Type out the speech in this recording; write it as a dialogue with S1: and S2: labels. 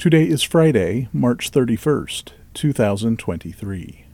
S1: Today is Friday, March 31st, 2023.